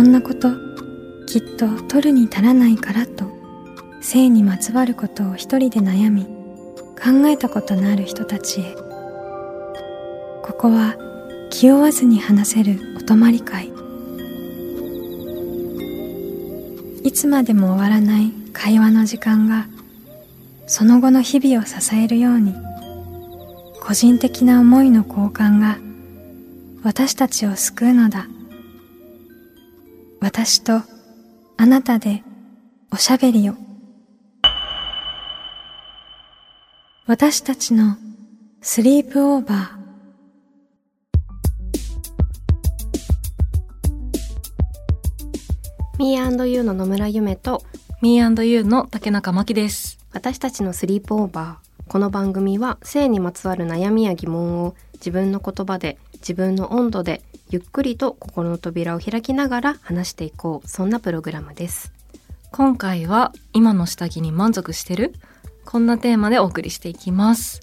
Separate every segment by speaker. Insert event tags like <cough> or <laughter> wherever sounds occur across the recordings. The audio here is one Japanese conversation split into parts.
Speaker 1: こんなこときっと取るに足らないからと性にまつわることを一人で悩み考えたことのある人たちへ。ここは気負わずに話せるお泊まり会。いつまでも終わらない会話の時間がその後の日々を支えるように個人的な思いの交換が私たちを救うのだ。私とあなたでおしゃべりを。私たちのスリープオーバー。
Speaker 2: ミーユーの野村ゆめと。
Speaker 3: ミーユーの竹中真希です。
Speaker 2: 私たちのスリープオーバー。この番組は性にまつわる悩みや疑問を自分の言葉で自分の温度でゆっくりと心の扉を開きながら話していこう。そんなプログラムです。
Speaker 3: 今回は今の下着に満足してる？こんなテーマでお送りしていきます。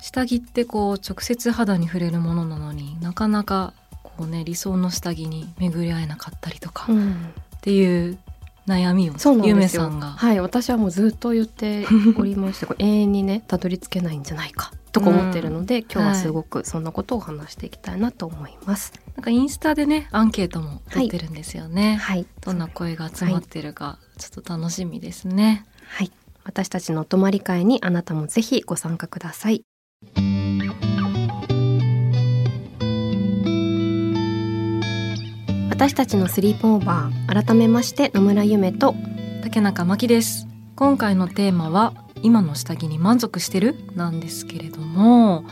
Speaker 3: 下着ってこう直接肌に触れるものなのになかなかこうね理想の下着に巡り合えなかったりとか、うん、っていう悩みをゆめさんが。
Speaker 2: はい私はもうずっと言っておりまして永遠にねたどり着けないんじゃないかとか思ってるので、うん、今日はすごくそんなことを話していきたいなと思います、
Speaker 3: はい、なんかインスタでねアンケートも取ってるんですよね、はい、どんな声が集まってるか、ちょっと楽しみですね。
Speaker 2: はい。私たちのお泊まり会にあなたもぜひご参加ください私たちのスリープオーバー改めまして野村夢と
Speaker 3: 竹中真希です。今回のテーマは今の下着に満足してる？なんですけれども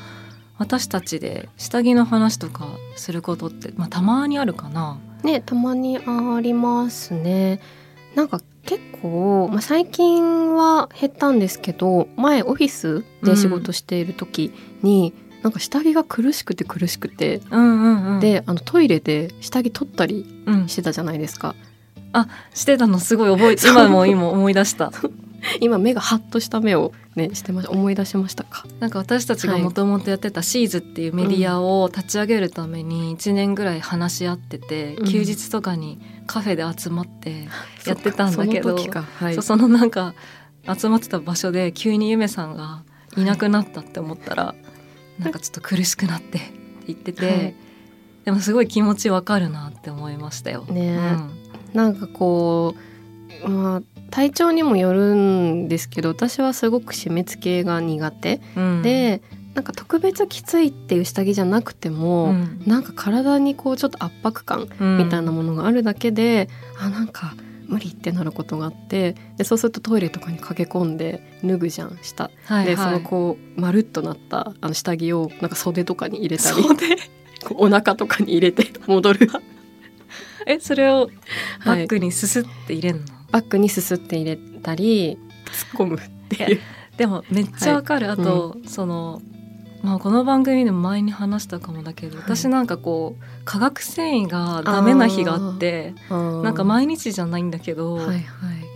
Speaker 3: 私たちで下着の話とかすることって、まあ、たまにあるかな？
Speaker 2: ねたまにありますね。なんか結構、まあ、最近は減ったんですけど前オフィスで仕事している時に、うんなんか下着が苦しくて苦しくて、うんうんうん、であのトイレで下着取ったりしてたじゃないですか。
Speaker 3: うん、あしてたのすごい覚えて今も今思い出した。<laughs>
Speaker 2: 今目がハッとした目をねしてまし思い出しましたか。
Speaker 3: なんか私たちがもともとやってたシーズっていうメディアを立ち上げるために1年ぐらい話し合ってて、うん、休日とかにカフェで集まってやってたんだけどその,、はい、そのなんか集まってた場所で急にゆめさんがいなくなったって思ったら、なんかちょっと苦しくなって <laughs> 言ってて、はい、でもすごい気持ちわかるなって思いましたよ。
Speaker 2: ね、うん、なんかこうまあ体調にもよるんですけど私はすごく締め付けが苦手、うん、でなんか特別きついっていう下着じゃなくても、うん、なんか体にこうちょっと圧迫感みたいなものがあるだけで、うん、あなんか無理ってなることがあってでそうするとトイレとかに駆け込んで脱ぐじゃん下、はいはい、でそのこうまるっとなったあの下着をなんか袖とかに入れたり <laughs> お腹とかに入れて戻る。<laughs>
Speaker 3: えそれをバッグにすすって入れるの、はい、
Speaker 2: バッグにすすって入れたり突っ込むっていう。
Speaker 3: でもめっちゃわかる、はい、あと、うん、そのまあ、この番組でも前に話したかもだけど、私なんかこう化学繊維がダメな日があってなんか毎日じゃないんだけど、はいはい、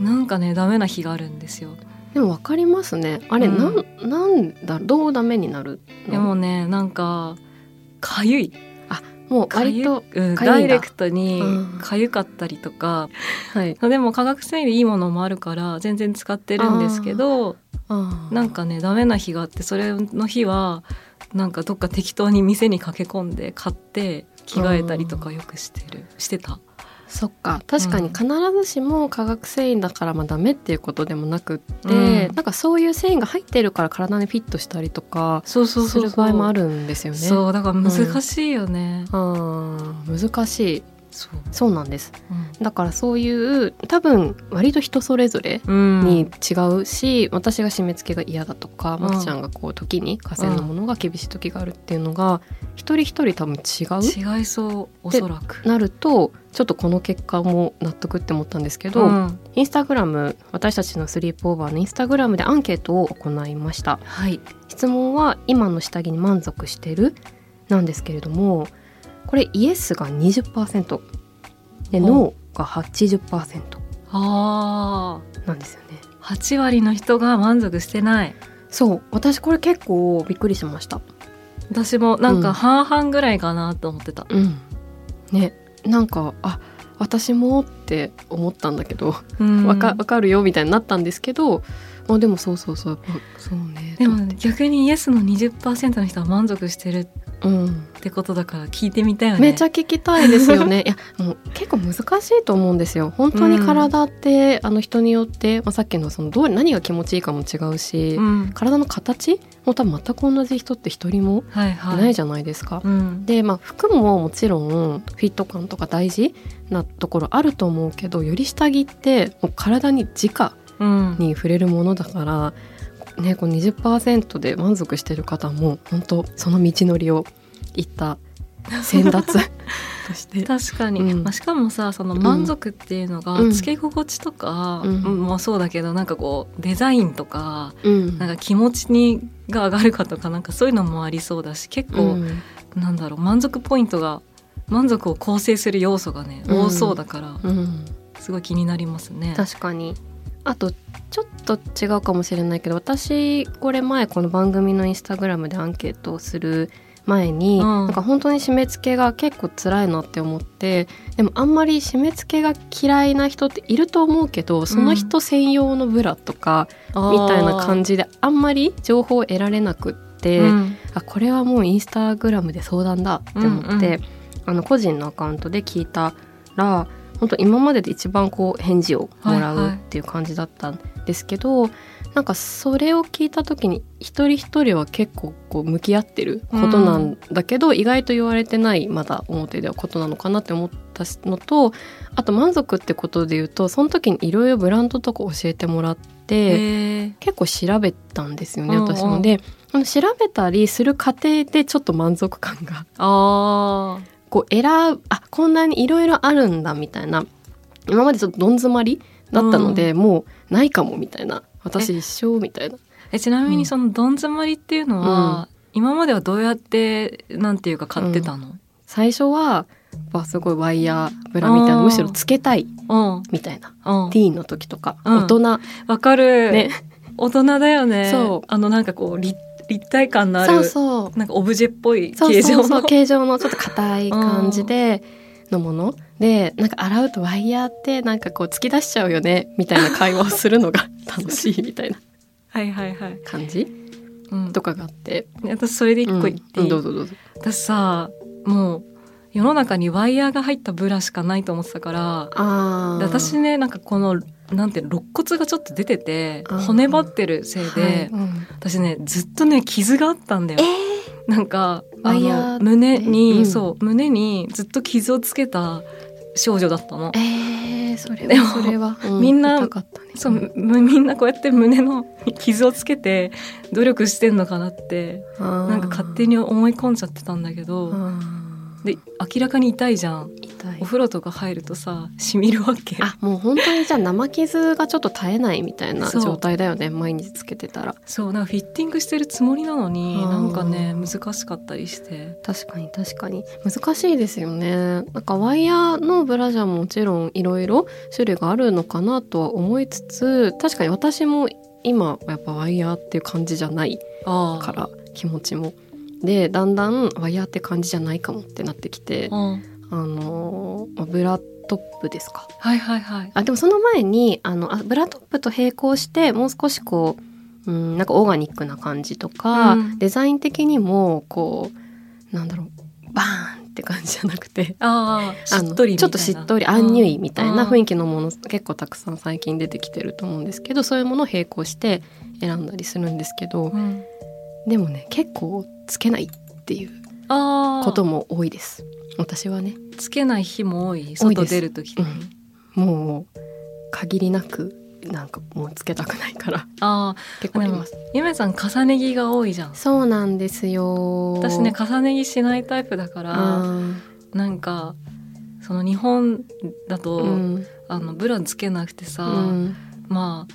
Speaker 3: なんかねダメな日があるんですよ。
Speaker 2: でもわかりますね。あれ、うん、なんなんだどうダメになる
Speaker 3: でもねなんかかゆい。
Speaker 2: あもう割と
Speaker 3: うん、ダイレクトにかゆかったりとか、はい、でも化学繊維でいいものもあるから全然使ってるんですけどなんかねダメな日があってそれの日はなんかどっか適当に店に駆け込んで買って着替えたりとかよくしてる。してた。
Speaker 2: そっか。確かに必ずしも化学繊維だからまあダメっていうことでもなくって、うん、なんかそういう繊維が入ってるから体にフィットしたりとかする場合もあるんですよね。
Speaker 3: そうだから難しいよね。
Speaker 2: うん、難しいそう。なんです、うん、だからそういう多分割と人それぞれに違うし、うん、私が締め付けが嫌だとか、まきちゃんがこう時に河川のものが厳しい時があるっていうのが、一人一人多分違
Speaker 3: う違いそうおそらく。
Speaker 2: なるとちょっとこの結果も納得って思ったんですけど、うん、インスタグラム私たちのスリープオーバーのインスタグラムでアンケートを行いました、はい、質問は今の下着に満足してるなんですけれどもこれイエスが20%でノーが80%あ。なんですよね。
Speaker 3: 8割の人が満足してない。
Speaker 2: そう。私これ結構びっくりしました。
Speaker 3: 私もなんか半々ぐらいかなと思ってた、
Speaker 2: うん、ね。なんかあ私もって思ったんだけど、うん、わかかるよみたいになったんですけどあでもそうそうそう。そうね。
Speaker 3: でも逆にイエスの20%の人は満足してるうん、ってことだから聞いてみたいよね。
Speaker 2: めっちゃ聞きたいですよね。いやもう結構難しいと思うんですよ。本当に体って、うん、あの人によって、まあ、さっきのそのどう何が気持ちいいかも違うし、うん、体の形？も多分全く同じ人って一人もいないじゃないですか。はいはい、で、まあ、服ももちろんフィット感とか大事なところあると思うけどより下着ってもう体に直に触れるものだから、ね、この20%で満足してる方も本当その道のりを行った先達 <laughs> として。
Speaker 3: 確かに、うん、まあ、しかもさその満足っていうのが、つけ心地とかもそうだけどなんかこうデザインとか、うん、なんか気持ちにが上がるかとかなんかそういうのもありそうだし結構、うん、なんだろう満足ポイントが満足を構成する要素がね、多そうだから、すごい気になりますね。
Speaker 2: 確かにあとちょっと違うかもしれないけど私これ前この番組のインスタグラムでアンケートをする前に、うん、なんか本当に締め付けが結構辛いなって思ってでもあんまり締め付けが嫌いな人っていると思うけどその人専用のブラとかみたいな感じであんまり情報を得られなくって、うん、あこれはもうインスタグラムで相談だって思って、うんうん、あの個人のアカウントで聞いたら本当今までで一番こう返事をもらうっていう感じだったんですけど、はいはい、なんかそれを聞いた時に一人一人は結構こう向き合ってることなんだけど、うん、意外と言われてないまだ表ではことなのかなって思ったのとあと満足ってことで言うとその時にいろいろブランドとか教えてもらって結構調べたんですよね私も。で調べたりする過程でちょっと満足感があこう選ぶあこんなにいろいろあるんだみたいな。今までちょっとどん詰まりだったので、うん、もうないかもみたいな。私一生みたいな。
Speaker 3: えちなみにそのどん詰まりっていうのは、うん、今まではどうやってなんていうか買ってたの、うん、
Speaker 2: 最初はすごいワイヤーブラみたいなむしろつけたいみたいな、ティーンの時とか、大人。
Speaker 3: わかる、ね、大人だよね。そう。あのなんかこう立立体感のあるそうそう。なんかオブジェっぽい形状の
Speaker 2: 形状のちょっと硬い感じでのもの。でなんか洗うとワイヤーってなんかこう突き出しちゃうよねみたいな会話をするのが <laughs> 楽しいみたいな
Speaker 3: はいはいはい。
Speaker 2: 感じ、うん、とかがあって。
Speaker 3: 私それで一個言っていい、うん、
Speaker 2: どうぞどうぞ。
Speaker 3: 私さもう世の中にワイヤーが入ったブラしかないと思ってたから私ねなんかこのなんて肋骨がちょっと出てて骨張ってるせいで、はいうん、私ねずっとね傷があったんだよ。えー、なんかあの胸に、うん、そう胸にずっと傷をつけた少女だったの。
Speaker 2: えー、それはそれは、
Speaker 3: うん、みんな、ね、そうみんなこうやって胸の <laughs> 傷をつけて努力してんのかなってなんか勝手に思い込んじゃってたんだけど。で明らかに痛いじゃん。お風呂とか入るとさしみるわけ。
Speaker 2: あもう本当にじゃあ生傷がちょっと絶えないみたいな状態だよね毎日つけてたら。
Speaker 3: そうなんかフィッティングしてるつもりなのになんかね難しかったりして。
Speaker 2: 確かに確かに。難しいですよね。なんかワイヤーのブラジャーももちろんいろいろ種類があるのかなとは思いつつ確かに私も今やっぱワイヤーっていう感じじゃないから気持ちも。でだんだんワイヤーって感じじゃないかもってなってきて、うん、あのブラトップですか。
Speaker 3: はいはいはい。
Speaker 2: あでもその前にあのあブラトップと並行してもう少しこう、うん、なんかオーガニックな感じとか、うん、デザイン的にもこうなんだろうバーンって感じじゃなくて
Speaker 3: ああしっとり
Speaker 2: ちょっとしっとりアンニュイみたいな雰囲気のもの結構たくさん最近出てきてると思うんですけどそういうものを並行して選んだりするんですけど、うん、でもね結構つけないっていうことも多いです。私はね。
Speaker 3: つけない日も多い？外出る時に、
Speaker 2: うん、もう限りなくなんかもうつけたくないから。あ結構あります。
Speaker 3: ゆめさん重ね着が多いじゃん。
Speaker 2: そうなんですよ。
Speaker 3: 私ね重ね着しないタイプだからなんかその日本だと、うん、あのブラつけなくてさ、うん、まあ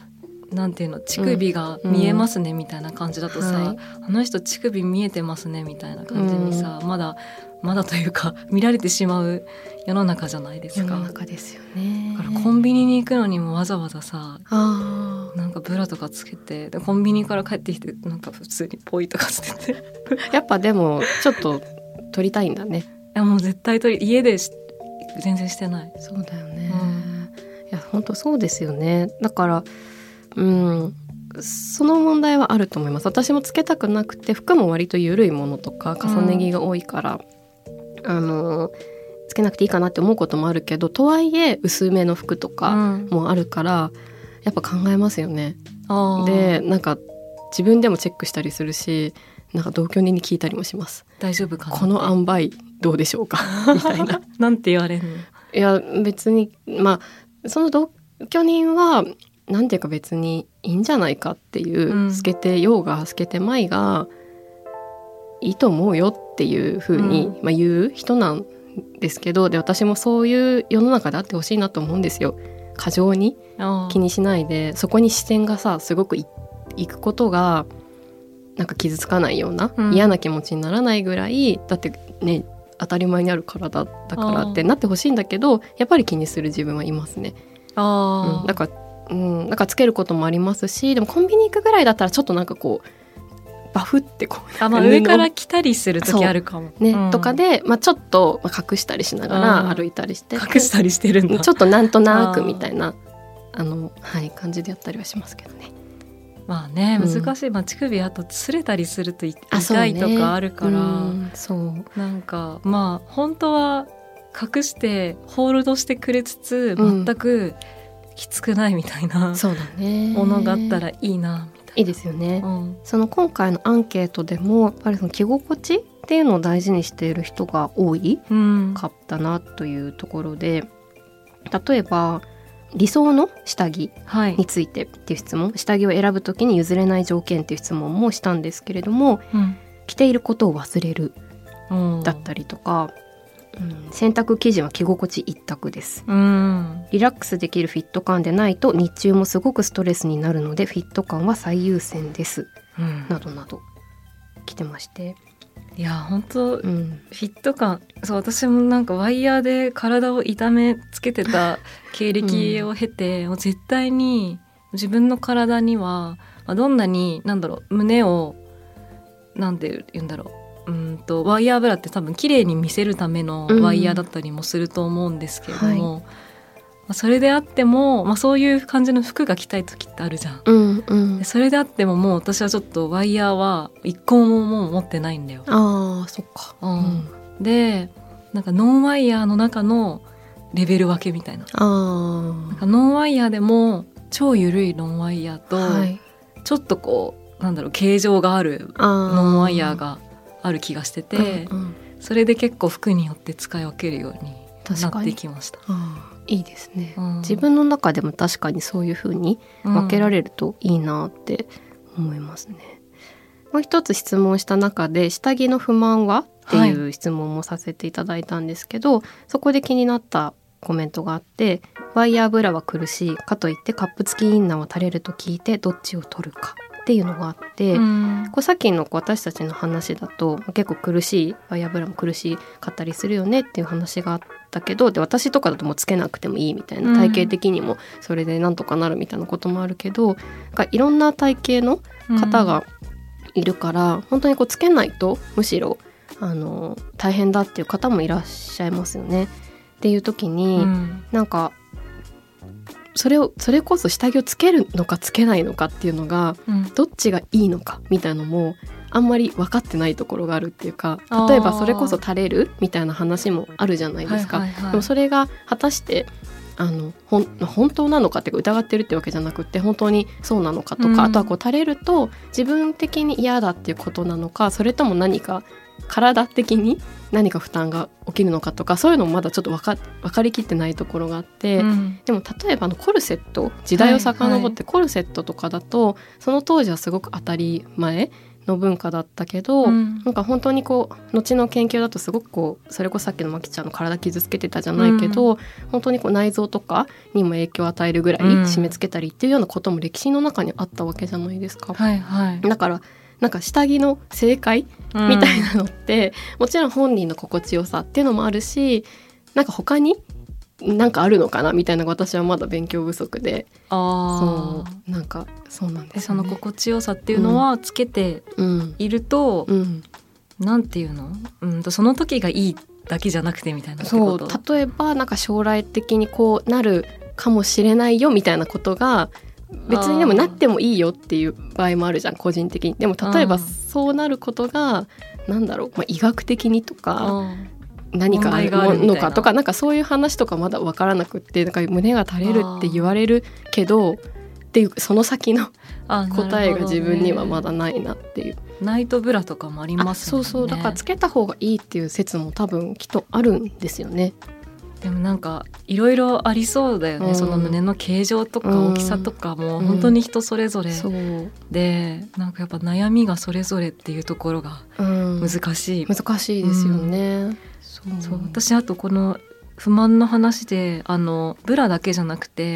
Speaker 3: なんていうの乳首が見えますねみたいな感じだとさ、うんはい、あの人乳首見えてますねみたいな感じにさ、うん、まだまだというか <laughs> 見られてしまう世の中じゃないですか。
Speaker 2: 世の中ですよね。
Speaker 3: だからコンビニに行くのにもわざわざさなんかブラとかつけてでコンビニから帰ってきてなんか普通にポイとかつけて。<laughs>
Speaker 2: やっぱでもちょっと撮りたいんだね。い
Speaker 3: やもう絶対撮り家で全然してない。
Speaker 2: そうだよね、うん、いや本当そうですよね。だからうん。その問題はあると思います。私もつけたくなくて服も割と緩いものとか重ね着が多いから、うん、あのつけなくていいかなって思うこともあるけどとはいえ薄めの服とかもあるから、うん、やっぱ考えますよね。でなんか自分でもチェックしたりするしなんか同居人に聞いたりもします。
Speaker 3: 大丈夫か
Speaker 2: この塩梅どうでしょうか？<laughs> みたいな。
Speaker 3: なんて言われるの？
Speaker 2: いや別にまあその同居人はなんていうか別にいいんじゃないかっていう、うん、透けてようが透けてまいがいいと思うよっていうふうに、ん、まあ、言う人なんですけどで私もそういう世の中であってほしいなと思うんですよ。過剰に気にしないでそこに視線がさすごくいくことがなんか傷つかないような、うん、嫌な気持ちにならないぐらいだってね当たり前にある体だからってなってほしいんだけどやっぱり気にする自分はいますね。あ。うん、だからうん、なんかつけることもありますしでもコンビニ行くぐらいだったらちょっとなんかこうバフってこ
Speaker 3: うあ、まあ、<laughs> 上から来たりする時あるかも。
Speaker 2: ね、うん、とかで、まあ、ちょっと隠したりしながら歩いたりして。
Speaker 3: 隠したりしてるんだ
Speaker 2: ちょっとなんとなくみたいなあの、はい、感じでやったりはしますけどね。
Speaker 3: まあね難しい、うん、まあ、乳首あと擦れたりすると痛いとかあるから。
Speaker 2: そう、ね,、
Speaker 3: なんかまあ本当は隠してホールドしてくれつつ全くきつくないみたいな、
Speaker 2: そうだね。
Speaker 3: ものがあったらいいなみたい
Speaker 2: な。いいですよね、うん、その今回のアンケートでもやっぱりその着心地っていうのを大事にしている人が多いかったなというところで、例えば理想の下着についてっていう質問、はい、下着を選ぶ時に譲れない条件っていう質問もしたんですけれども、うん、着ていることを忘れるだったりとか、うん、洗濯生地は着心地一択です、うん、リラックスできるフィット感でないと日中もすごくストレスになるのでフィット感は最優先です、うん、などなど来てまして。
Speaker 3: いや本当、うん、フィット感そう私もなんかワイヤーで体を痛めつけてた <laughs> 経歴を経て、うん、もう絶対に自分の体には、まあ、どんなになんだろう胸をなんて言うんだろううんとワイヤーブラって多分綺麗に見せるためのワイヤーだったりもすると思うんですけれども、うんはい、まあ、それであっても、まあ、そういう感じの服が着たい時ってあるじゃん、うんうん、それであってももう私はちょっとワイヤーは一個ももう持ってないんだよ。
Speaker 2: あそっか、
Speaker 3: うん、でなんかノンワイヤーの中のレベル分けみたいな。なんかノンワイヤーでも超緩いノンワイヤーと、はい、ちょっとこうなんだろう形状があるノンワイヤーがある気がしてて、うんうん、それで結構服によって使い分けるようになってきました。
Speaker 2: いいですね、うん、自分の中でも確かにそういう風に分けられるといいなって思いますね。もう一つ質問した中で下着の不満はっていう質問もさせていただいたんですけど、はい、そこで気になったコメントがあってワイヤーブラは苦しいかといってカップ付きインナーを垂れると聞いてどっちを取るかっていうのがあって、うん、こうさっきの私たちの話だと結構苦しいワイヤーブラも苦しかったりするよねっていう話があったけどで私とかだともうつけなくてもいいみたいな体型的にもそれでなんとかなるみたいなこともあるけど、うん、いろんな体型の方がいるから、うん、本当にこうつけないとむしろあの大変だっていう方もいらっしゃいますよね。っていう時に、うん、なんかそれをそれこそ下着をつけるのかつけないのかっていうのが、うん、どっちがいいのかみたいのもあんまり分かってないところがあるっていうか例えばそれこそ垂れるみたいな話もあるじゃないですか。はいはいはい、でもそれが果たしてあの本当なのかって疑ってるってわけじゃなくて本当にそうなのかとか、うん、あとはこう垂れると自分的に嫌だっていうことなのかそれとも何か体的に何か負担が起きるのかとかそういうのもまだちょっと分か分かりきってないところがあって、うん、でも例えばのコルセット時代を遡ってコルセットとかだと、はいはい、その当時はすごく当たり前の文化だったけど、うん、なんか本当にこう後の研究だとすごくこうそれこそさっきのまきちゃんの体傷つけてたじゃないけど、うん、本当にこう内臓とかにも影響を与えるぐらい締め付けたりっていうようなことも歴史の中にあったわけじゃないですか。
Speaker 3: はいはい、
Speaker 2: だからなんか下着の正解みたいなのって、うん、もちろん本人の心地よさっていうのもあるしなんか他になんかあるのかなみたいな私はまだ勉強不足で。あそう。なんかそうなんです、ね、
Speaker 3: その心地よさっていうのはつけていると、うん。うん、なんていうの、うん、とその時がいいだけじゃなくてみたいな
Speaker 2: そう。例えばなんか将来的にこうなるかもしれないよみたいなことが別にでもなってもいいよっていう場合もあるじゃん個人的に。でも例えばそうなることがなんだろう、まあ、医学的にとか何かあるのかとかなんかそういう話とかまだ分からなくってなんか胸が垂れるって言われるけどっていうその先の答えが自分にはまだないなっていう。
Speaker 3: ナイトブラとかもあります、
Speaker 2: ね、そうそう。だからつけた方がいいっていう説も多分きっとあるんですよね。
Speaker 3: でもなんかいろいろありそうだよね、うん、その胸の形状とか大きさとかも本当に人それぞれ、う。ん、でなんかやっぱ悩みがそれぞれっていうところが難しい、
Speaker 2: うん、難しいですよね、
Speaker 3: そう。私あとこの不満の話であのブラだけじゃなくて、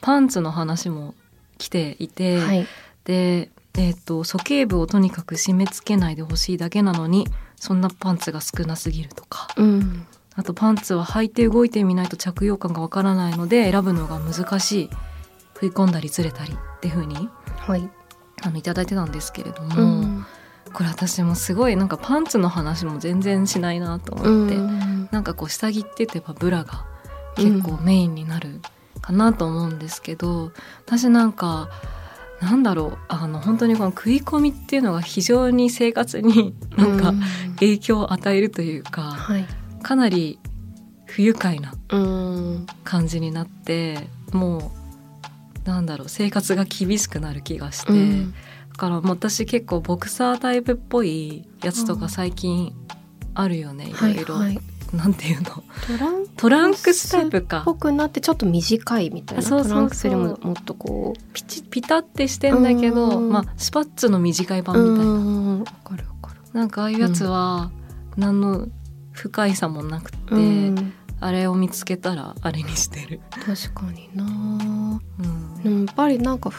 Speaker 3: パンツの話も来ていて、はい、でえーと、鼠径部をとにかく締め付けないでほしいだけなのにそんなパンツが少なすぎるとか、うん、あとパンツは履いて動いてみないと着用感がわからないので選ぶのが難しい。食い込んだりずれたりっていう風に、はい、あのいただいてたんですけれども、うん、これ私もすごいなんかパンツの話も全然しないなと思って、うん、なんかこう下着って言えばブラが結構メインになるかなと思うんですけど、私なんかなんだろうあの本当にこの食い込みっていうのが非常に生活になんか影響を与えるというか、はい、かなり不愉快な感じになってもうなんだろう生活が厳しくなる気がして、だから私結構ボクサータイプっぽいやつとか最近あるよね、いろいろ。はいはい。なんていうの？トランクスタイプか。
Speaker 2: ぽくなってちょっっと短いみたいな。そうそうトランクスよりももっとこう
Speaker 3: ピチピタってしてんだけどまあスパッツの短い版みたいな。わかるわかる。なんかああいうやつは何の不快さもなくて、あれを見つけたらあれにしてる。
Speaker 2: 確かにな、うん、でもやっぱりなんか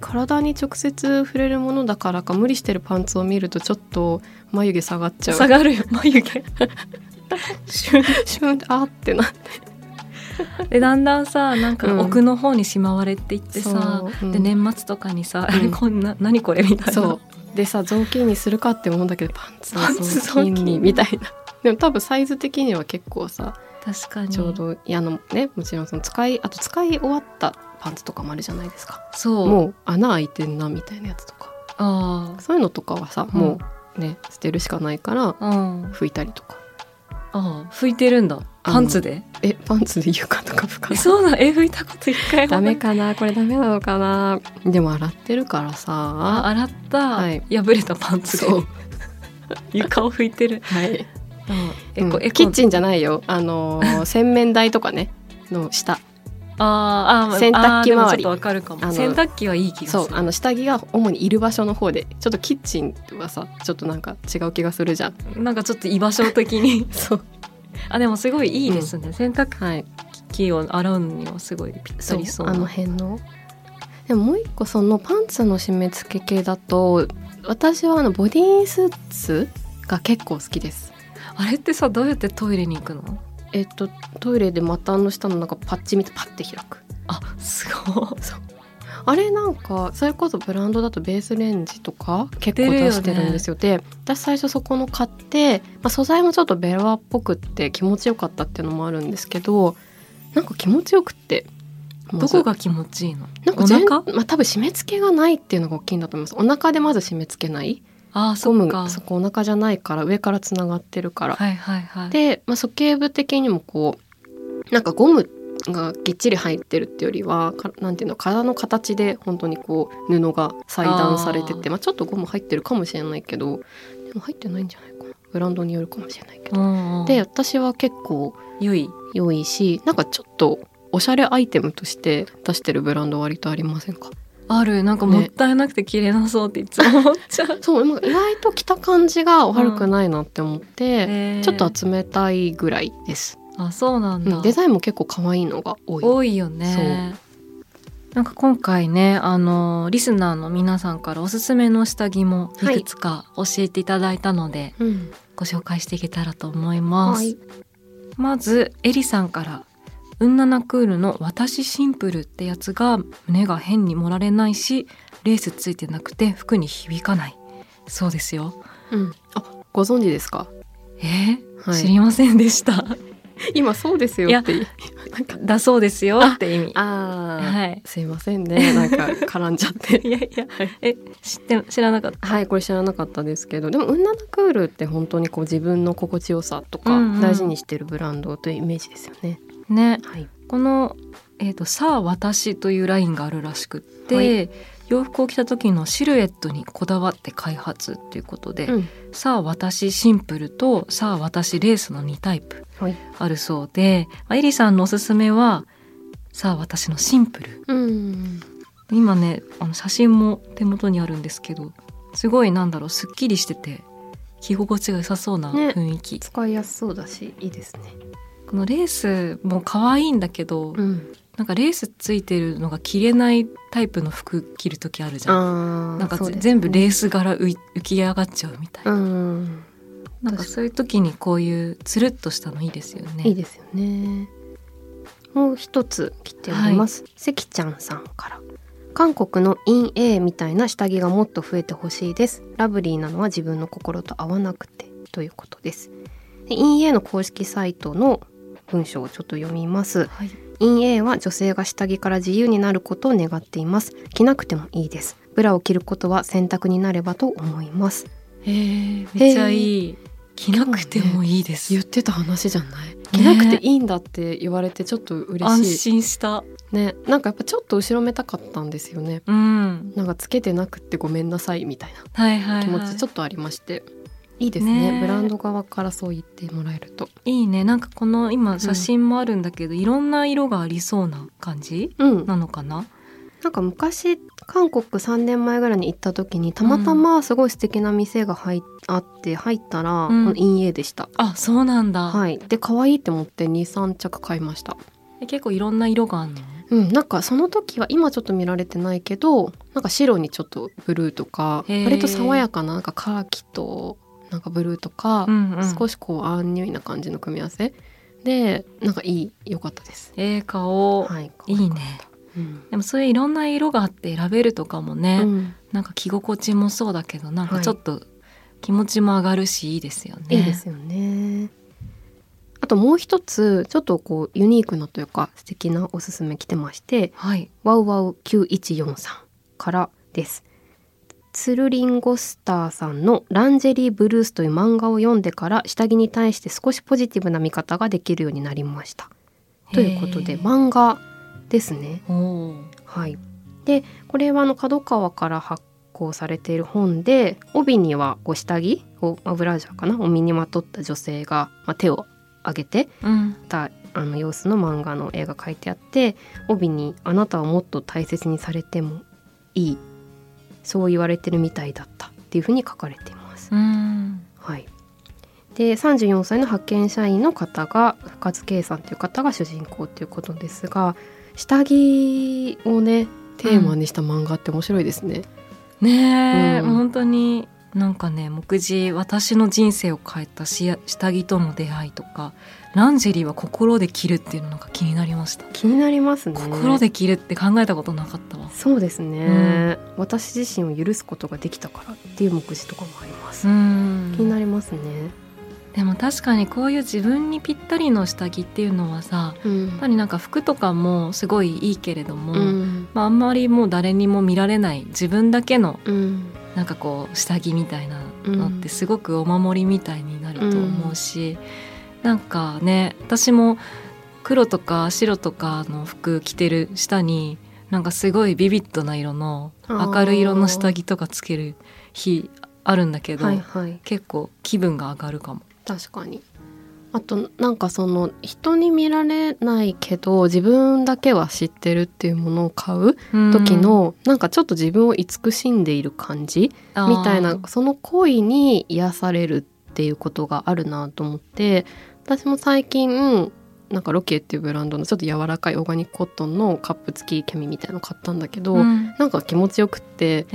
Speaker 2: 体に直接触れるものだからか無理してるパンツを見るとちょっと眉毛下がっちゃう。
Speaker 3: 下がるよ <laughs> 眉毛。
Speaker 2: シュンシュンあってなって。
Speaker 3: でだんだんさなんか奥の方にしまわれていってさ、うん、で年末とかにさ、うん、こんな何これみたいな。
Speaker 2: でさ雑巾にするかって思うんだけどパンツの雑巾に。みたいなでも多分サイズ的には結構さ
Speaker 3: 確かに。
Speaker 2: ちょうどいやのねもちろんその使いあと使い終わったパンツとかもあるじゃないですか。
Speaker 3: そう。
Speaker 2: もう穴開いてんなみたいなやつとか。あそういうのとかはさ、うん、もうね捨てるしかないから、拭いたりとか。
Speaker 3: ああ拭いてるんだ。パンツで？
Speaker 2: えパンツで床とか拭か
Speaker 3: そうな <laughs> え拭いたこと一回
Speaker 2: もダメかな？これダメなのかな？でも洗ってるからさ。
Speaker 3: 洗った、はい、破れたパンツで。<laughs> 床を拭いてる。
Speaker 2: はいうん、キッチンじゃないよ。あの <laughs> 洗面台とかねの下。
Speaker 3: ああ洗濯機周り。わかるかも。洗濯機はいい気が
Speaker 2: する。そうあの下着が主にいる場所の方でちょっとキッチンはさちょっとなんか違う気がするじゃ
Speaker 3: ん。なんかちょっと居場所的に。<laughs> そう。あでもすごいいいですね、うん、洗濯機を洗うにはすごいぴったりそう
Speaker 2: あの辺の。でももう一個そのパンツの締め付け系だと私はあのボディースーツが結構好きです
Speaker 3: あれってさどうやってトイレに行くの？
Speaker 2: えっとトイレで股の下のなんかパッチ見てパッて開く。
Speaker 3: あすごい。
Speaker 2: あれなんかそれこそブランドだとベースレンジとか結構出してるんですよ。で、ね、私最初そこの買って、まあ、素材もちょっとベロアっぽくって気持ちよかったっていうのもあるんですけどなんか気持ちよくって。
Speaker 3: どこが気持ちいいの？
Speaker 2: なんか全まあ多分締め付けがないっていうのが大きいんだと思います。お腹でまず締め付けない
Speaker 3: あ
Speaker 2: ゴムがそこお腹じゃないから上からつながってるから。
Speaker 3: はいはいはい、
Speaker 2: で、まあ、鼠径部的にもこうなんかゴムがぎっちり入ってるってよりはなんていうの体の形で本当にこう布が裁断されててまあ、ちょっとゴム入ってるかもしれないけどでも入ってないんじゃないかな。ブランドによるかもしれないけど。で私は結構
Speaker 3: 良い。
Speaker 2: 良いしなんかちょっとおしゃれアイテムとして出してるブランド割とありませんか？
Speaker 3: ある。なんかもったいなくて着れなそうっていつも思っちゃう、ね、<laughs>
Speaker 2: そう意外と着た感じが悪くないなって思って、うん、ちょっと集めたいぐらいです。
Speaker 3: あそうなんだ、
Speaker 2: うん、デザインも結構可愛いのが多い。
Speaker 3: 多いよね。なんか今回ねあのリスナーの皆さんからおすすめの下着もいくつか教えていただいたので、はいうん、ご紹介していけたらと思います、はい、まずエリさんからウンナナクールの私シンプルってやつが胸が変に盛られないしレースついてなくて服に響かない。そうですよ、
Speaker 2: うん、あご存知ですか？
Speaker 3: え？知りませんでした、は
Speaker 2: い、今そうですよって。
Speaker 3: だそうですよって意味。
Speaker 2: ああ、はい、すいませんね。なんか絡んじゃって。<laughs>
Speaker 3: いやいや、え知って知らなかった？
Speaker 2: はいこれ知らなかったですけど。でもウンナナクールって本当にこう自分の心地よさとか大事にしてるブランドというイメージですよね、
Speaker 3: うんうん、ね、はい、このえーと「さあ私」というラインがあるらしくって、はい、洋服を着た時のシルエットにこだわって開発っていうことで、うん、さあ私シンプルとさあ私レースの2タイプあるそうで、はい、エリさんのおすすめはさあ私のシンプル、うん、今ねあの写真も手元にあるんですけどすごいなんだろうすっきりしてて着心地が良さそうな雰囲気、ね、
Speaker 2: 使いやすそうだしいいですね
Speaker 3: このレースも可愛いんだけど、うん、なんかレースついてるのが着れないタイプの服着る時あるじゃん。なんか、全部レース柄浮き上がっちゃうみたいな、ん、なんかそういう時にこういうつるっとしたのいいですよね。
Speaker 2: いいですよね。もう一つ来ております、はい、関ちゃんさんから。韓国のイン A みたいな下着がもっと増えてほしいです。ラブリーなのは自分の心と合わなくてということです。イン A の公式サイトの文章をちょっと読みます、はい。陰 A は女性が下着から自由になることを願っています。着なくてもいいです。ブラを着ることは選択になればと思います。
Speaker 3: へえめっちゃいい。着なくてもいいです、
Speaker 2: ね、言ってた話じゃない？着なくていいんだって言われてちょっと嬉しい。
Speaker 3: 安心した。
Speaker 2: ね。なんかやっぱちょっと後ろめたかったんですよね。うん。なんかつけてなくてごめんなさいみたいな気持ちちょっとありまして、はいはいはいいいですね、ね、ブランド側からそう言ってもらえると。
Speaker 3: いいね。なんかこの今写真もあるんだけど、うん、いろんな色がありそうな感じ、うん、なのかな？
Speaker 2: なんか昔韓国3年前ぐらいに行った時にたまたますごい素敵な店が入あって入ったら、うん、この陰影でした。
Speaker 3: あそうなんだ。
Speaker 2: はい。で可愛いって思って23着買いました。
Speaker 3: 結構いろんな色があるの？
Speaker 2: うん、なんかその時は今ちょっと見られてないけどなんか白にちょっとブルーとか割と爽やかななんかカーキとなんかブルーとか、うんうん、少しこうアンニュイな感じの組み合わせでなんかいい良かったです。
Speaker 3: えー、顔、はい、いいね。うん、でもそういういろんな色があって選べるとかもね、うん、なんか着心地もそうだけどなんかちょっと気持ちも上がるしいいですよね。
Speaker 2: いいですよね。あともう一つちょっとこうユニークなというか素敵なおすすめ来てまして、はい、ワウワウ9143からです。ツルリンゴスターさんの「ランジェリーブルース」という漫画を読んでから下着に対して少しポジティブな見方ができるようになりました。ということで漫画ですね。はい、でこれはあの角川から発行されている本で帯にはこう下着をブラジャーかな？を身にまとった女性が、まあ、手を上げてた、あの様子の漫画の絵が書いてあって帯に「あなたはもっと大切にされてもいい」そう言われてるみたいだったっていうふうに書かれています。はい、で34歳の派遣社員の方が深津圭さんという方が主人公ということですが下着をねテーマにした漫画って面白いですね。
Speaker 3: うん、ねえ、うん、本当になんかね目次私の人生を変えた下着との出会いとかランジェリーは心で着るっていうのが気になりました。
Speaker 2: 気になりますね。
Speaker 3: 心で着るって考えたことなかったわ。
Speaker 2: そうですね、うん、私自身を許すことができたからっていう目次とかもあります。気になりますね。
Speaker 3: でも確かにこういう自分にぴったりの下着っていうのはさ、うん、やっぱりなんか服とかもすごいいいけれども、うん、まあ、あんまりもう誰にも見られない自分だけの、うん、なんかこう下着みたいなのってすごくお守りみたいになると思うし、うん、なんかね私も黒とか白とかの服着てる下になんかすごいビビッドな色の明るい色の下着とかつける日あるんだけど、はいはい、結構気分が上がるかも。
Speaker 2: 確かに。あとなんかその人に見られないけど自分だけは知ってるっていうものを買う時の、なんかちょっと自分を慈しんでいる感じみたいなその恋に癒されるっていうことがあるなと思って私も最近なんかロケっていうブランドのちょっと柔らかいオーガニックコットンのカップ付きキャミみたいなの買ったんだけど、うん、なんか気持ちよくって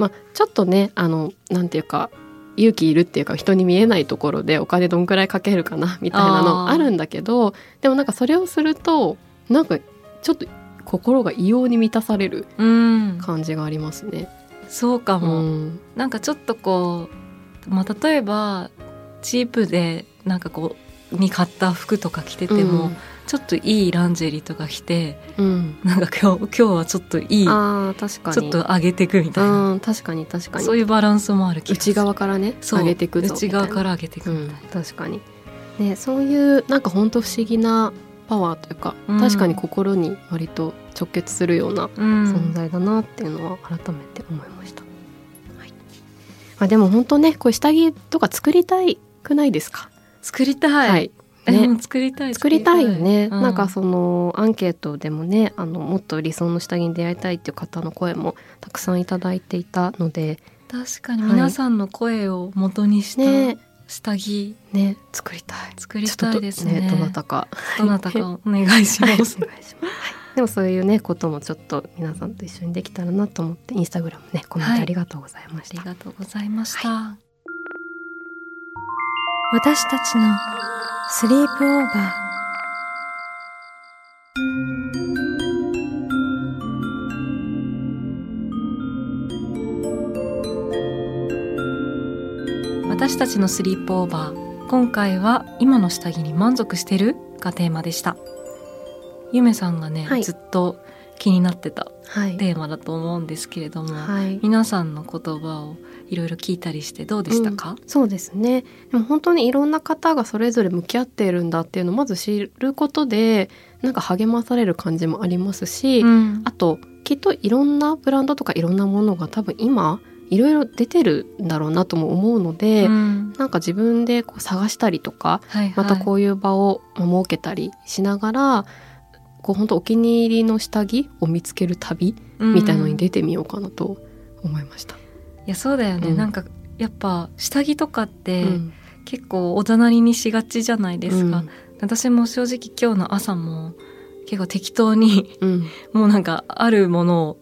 Speaker 2: まあちょっとねあのなんていうか勇気いるっていうか人に見えないところでお金どんくらいかけるかなみたいなのあるんだけどでもなんかそれをするとなんかちょっと心が異様に満たされる感じがありますね。
Speaker 3: うん、そうかも、うん、なんかちょっとこう、まあ、例えばチープでなんかこうに買った服とか着てても、うん、ちょっといいランジェリーとか着て、うん、なんか今日今日はちょっといいあ確かに。ちょっと上げていくみたいな、
Speaker 2: うん、確かに確かに。
Speaker 3: そういうバランスもある
Speaker 2: 内側からね上げていく
Speaker 3: 内側から上げていく
Speaker 2: みたいな、確かに。ねそういうなんか本当不思議なパワーというか、確かに心に割と直結するような存在だなっていうのは改めて思いました、はい。まあ、でも本当ねこう下着とか作りたいくないですか？
Speaker 3: 作りたい、はい。ね、作りたい。
Speaker 2: 作りたいよね、うん、なんかそのアンケートでもねあのもっと理想の下着に出会いたいっていう方の声もたくさんいただいていたので。
Speaker 3: 確かに皆さんの声を元にした、下着。
Speaker 2: ね。作りたい。
Speaker 3: 作りたいですね。
Speaker 2: どなたか。
Speaker 3: どなたかお願いします、はい、
Speaker 2: でもそういうねこともちょっと皆さんと一緒にできたらなと思ってインスタグラムねコメントありがとうございました、
Speaker 3: ありがとうございました、
Speaker 1: 私たちのスリープオーバー。
Speaker 3: 私たちのスリープオーバー。今回は今の下着に満足してる？がテーマでした。ゆめさんがね、はい、ずっと気になってたテーマだと思うんですけれども、はい、皆さんの言葉をいろいろ聞いたりしてどうでしたか、うん、
Speaker 2: そうですね。でも本当にいろんな方がそれぞれ向き合っているんだっていうのをまず知ることでなんか励まされる感じもありますし、うん、あときっといろんなブランドとかいろんなものが多分今いろいろ出てるんだろうなとも思うので、うん、なんか自分でこう探したりとか、はいはい、またこういう場を設けたりしながらこう本当お気に入りの下着を見つける旅みたいのに出てみようかなと思いました。
Speaker 3: いやそうだよね、うん、なんかやっぱ下着とかって、結構おざなりにしがちじゃないですか、うん、私も正直今日の朝も結構適当に、うん、<laughs> もうなんかあるものを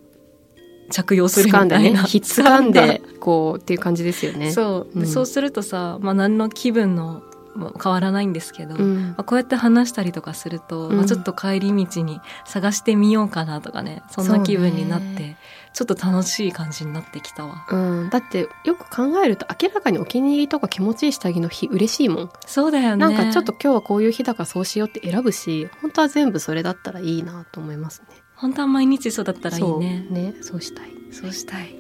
Speaker 3: 着用するみたいな。ね、
Speaker 2: ひっつかんで、こうっていう感じですよね。
Speaker 3: そう。うん、そうするとさ、まあ何の気分の変わらないんですけど、うん、まあ、こうやって話したりとかすると、うん、まあ、ちょっと帰り道に探してみようかなとかねそんな気分になってちょっと楽しい感じになってきたわ、
Speaker 2: うん、だってよく考えると明らかにお気に入りとか気持ちいい下着の日嬉しいもん。
Speaker 3: そうだよ
Speaker 2: ね。なんかちょっと今日はこういう日だからそうしようって選ぶし本当は全部それだったらいいなと思いますね。
Speaker 3: 本当は毎日そうだったらいいね。
Speaker 2: ね。そうしたい。
Speaker 3: そうしたい。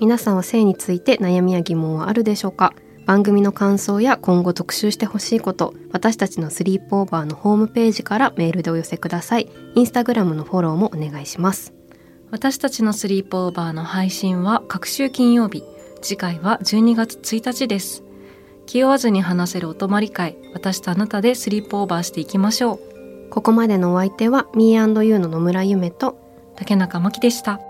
Speaker 2: 皆さんは性について悩みや疑問はあるでしょうか？番組の感想や今後特集してほしいこと私たちのスリープオーバーのホームページからメールでお寄せください。インスタグラムのフォローもお願いします
Speaker 3: 私たちのスリープオーバーの配信は各週金曜日。次回は12月1日です。気負わずに話せるお泊まり会。私とあなたでスリープオーバーしていきましょう。
Speaker 2: ここまでのお相手は Me&You の野村ゆめと
Speaker 3: 竹中真希でした。